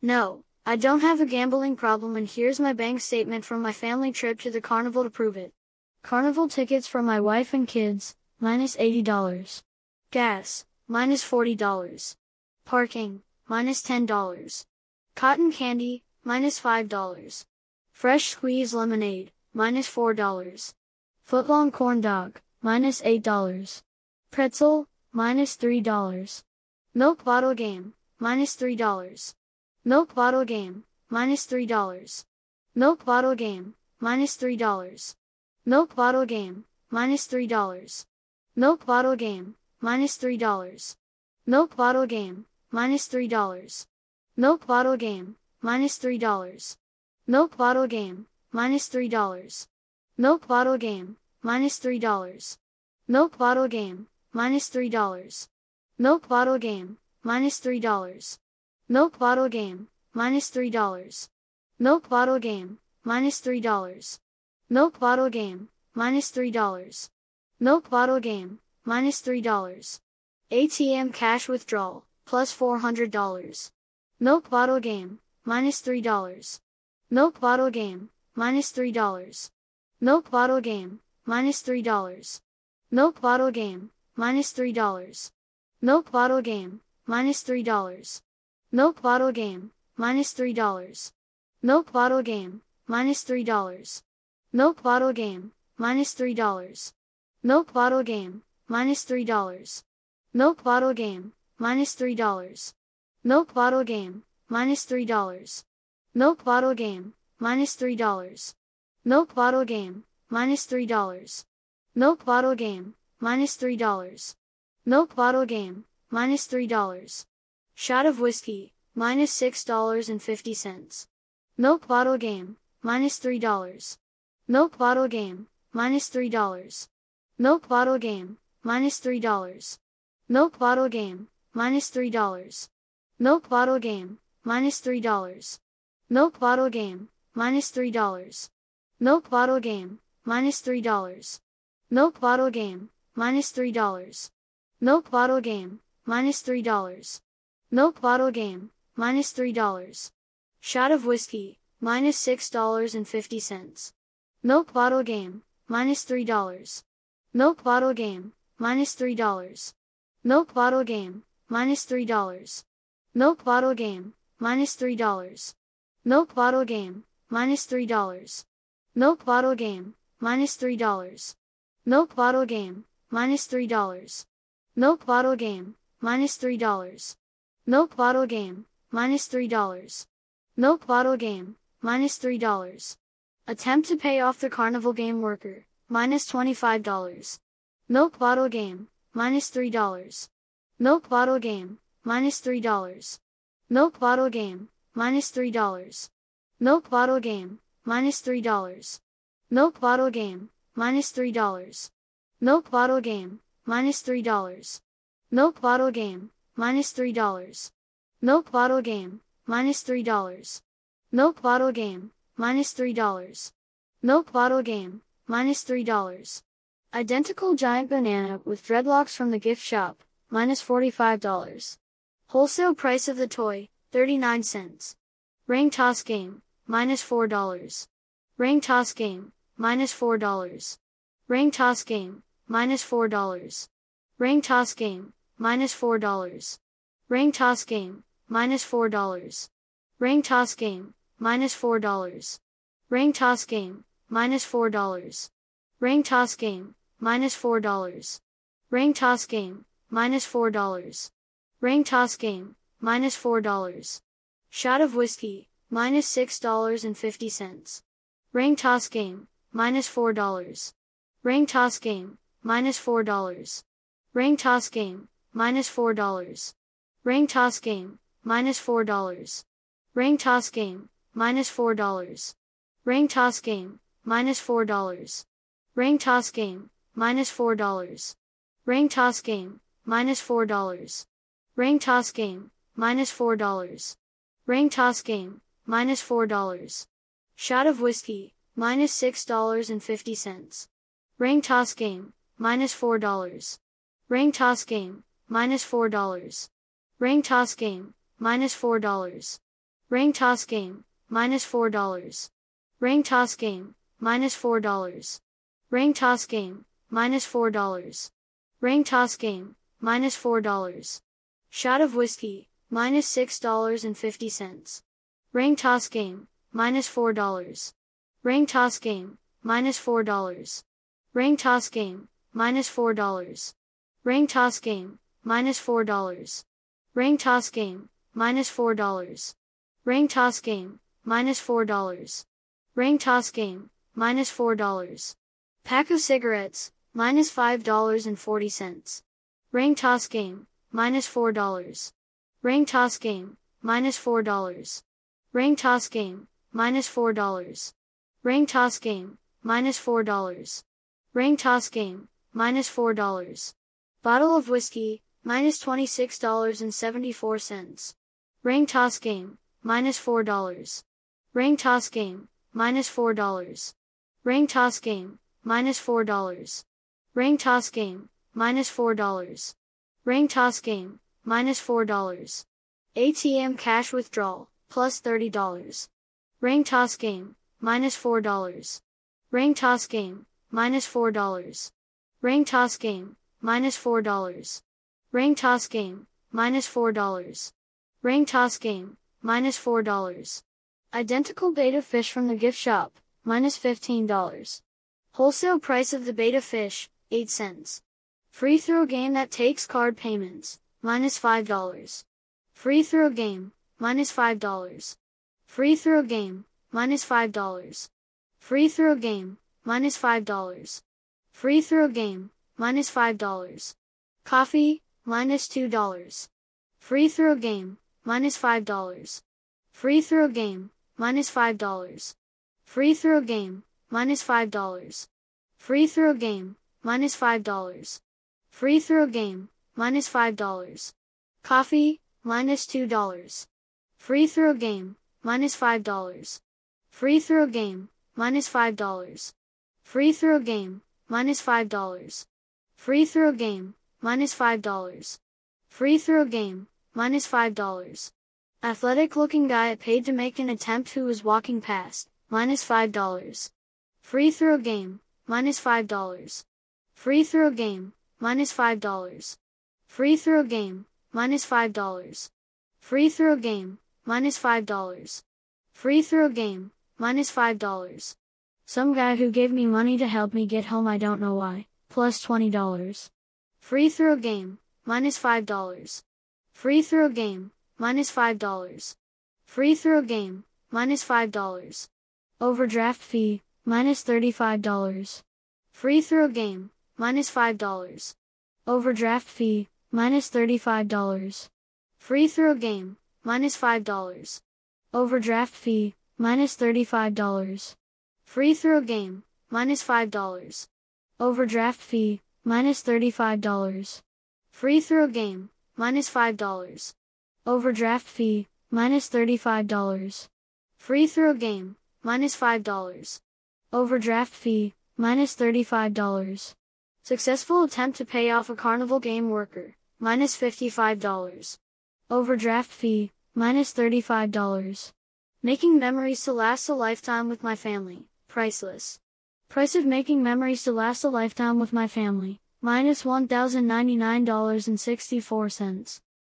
No, I don't have a gambling problem and here's my bank statement from my family trip to the carnival to prove it. Carnival tickets for my wife and kids, minus $80. Gas, minus $40. Parking, minus $10. Cotton candy, minus $5. Fresh squeeze lemonade, minus $4. Footlong corn dog, minus $8. Pretzel, minus $3. Milk bottle game, minus $3. Milk bottle game, minus $3. Milk bottle game, minus $3. Milk bottle game, minus $3. Milk bottle game, minus $3. Milk bottle game, minus $3. Milk bottle game, minus $3. Milk bottle game, minus $3. Milk bottle game, minus $3. Milk bottle game, minus $3. Milk bottle game, minus $3. Milk bottle game, minus $3. Milk bottle game, minus $3. Milk bottle game, minus $3. Milk bottle game, minus $3. ATM cash withdrawal, plus $400. Milk bottle game, minus $3. Milk bottle game, minus $3. Milk bottle game, minus $3. Milk bottle game, minus $3. Milk bottle game, minus $3. Milk bottle game, minus $3. Milk bottle game, minus $3. Milk bottle game, minus $3. Milk bottle game, minus $3. Milk bottle game, minus $3. Milk bottle game, minus $3. Milk bottle game, minus $3. Milk bottle game, minus $3. Milk bottle game, minus $3. Milk bottle game, minus $3. Shot of whiskey, minus $6.50. Milk bottle game, minus $3. Milk bottle game, minus $3. Milk bottle game, minus $3. Milk bottle game, minus $3. Milk bottle game, minus $3. Milk bottle game, minus $3. Milk bottle game, minus $3. Milk bottle game, minus $3. Milk bottle game, minus $3. Milk bottle game, minus $3. Shot of whiskey, minus $6.50. Milk bottle game, minus $3. Milk bottle game, minus $3. Milk bottle game, minus $3. Milk bottle game, minus $3. Milk bottle game, minus $3. Milk bottle game, minus $3. Milk bottle game, minus $3. Milk bottle game, minus $3. Milk bottle game, minus $3. Milk bottle game, minus $3. Attempt to pay off the carnival game worker, minus $25. Milk bottle game, minus $3. Milk bottle game, minus $3. Milk bottle game, minus $3. Milk bottle game, minus $3. Milk bottle game, minus $3. Milk bottle game, minus $3. Milk bottle game, minus $3. Milk bottle game, minus $3. Milk bottle game, minus $3. Milk bottle game, minus $3. Identical giant banana with dreadlocks from the gift shop, minus $45. Wholesale price of the toy, 39 cents. Ring toss game, minus $4. Ring toss game, minus $4. Ring toss game, minus $4. Ring toss game, minus $4. Ring toss game, minus $4. Ring toss game, minus $4. Ring toss game, minus $4. Ring toss game, minus $4. Ring toss game, minus $4. Ring toss game, minus $4. Shot of whiskey, minus $6.50. Ring toss game, minus $4. Ring toss game, minus $4. Ring toss game, minus $4. Ring toss game, minus $4. Ring toss game, minus $4. Ring toss game, minus $4. Ring toss game, minus $4. Ring toss game, minus $4. Ring toss game, minus $4. Ring toss game, minus $4. Shot of whiskey, minus $6.50. Ring toss game, minus $4. Ring toss game, minus $4. Ring toss game, minus $4. Ring toss game, minus $4. Ring toss game, minus $4. Ring toss game, minus $4. Ring toss game, minus $4. Shot of whiskey, minus $6.50. Ring toss game, minus $4. Ring toss game, minus $4. Ring toss game, minus $4. Ring toss game, minus $4. Ring toss game, minus $4. Ring toss game, minus $4. Ring toss game, minus $4. Pack of cigarettes, minus $5.40. Ring toss game, minus $4. Ring toss game, minus $4. Ring toss game, minus $4. Ring toss game, minus $4. Ring toss game, minus $4. Bottle of whiskey, minus $26.74. Ring toss game, minus $4. Ring toss game, minus $4. Ring toss game, minus $4. Ring toss game, minus $4. Ring toss game, minus $4. ATM cash withdrawal, plus $30. Ring toss game, minus $4. Ring toss game, minus $4. Ring toss game, minus $4. Ring toss game, minus $4. Ring toss game, minus $4. Identical betta fish from the gift shop, minus $15. Wholesale price of the betta fish, 8 cents. Free throw game that takes card payments, minus $5. Free throw game, minus $5. Free throw game, minus $5. Free throw game, minus $5. Free throw game, minus $5. Coffee, minus $2. Free throw game, minus $5. Free throw game, minus $5. Free throw game, minus $5. Free throw game, minus $5. Free throw game, minus $5. Coffee, minus $2. Free throw game, minus $5. Free throw game, minus $5. Free throw game, minus $5. Free throw game, minus $5. Free throw game, minus $5. Athletic looking guy paid to make an attempt who was walking past, minus $5. Free throw game, minus $5. Free throw game, minus $5. Free throw game, minus $5. Free throw game, minus $5. Free throw game, minus $5. Some guy who gave me money to help me get home I don't know why, plus $20. Free throw game, minus $5. Free throw game, minus $5. Free throw game, minus $5. Overdraft fee, minus $35. Free throw game, minus $5. Overdraft fee, minus $35. Free throw game, minus $5. Overdraft fee, minus $35. Free throw game, minus $5. Overdraft fee, minus $35. Free throw game, minus $5. Overdraft fee, minus $35. Free throw game, minus $5. Overdraft fee, minus $35. Successful attempt to pay off a carnival game worker, minus $55. Overdraft fee, minus $35. Making memories to last a lifetime with my family, priceless. Price of making memories to last a lifetime with my family, minus $1,099.64.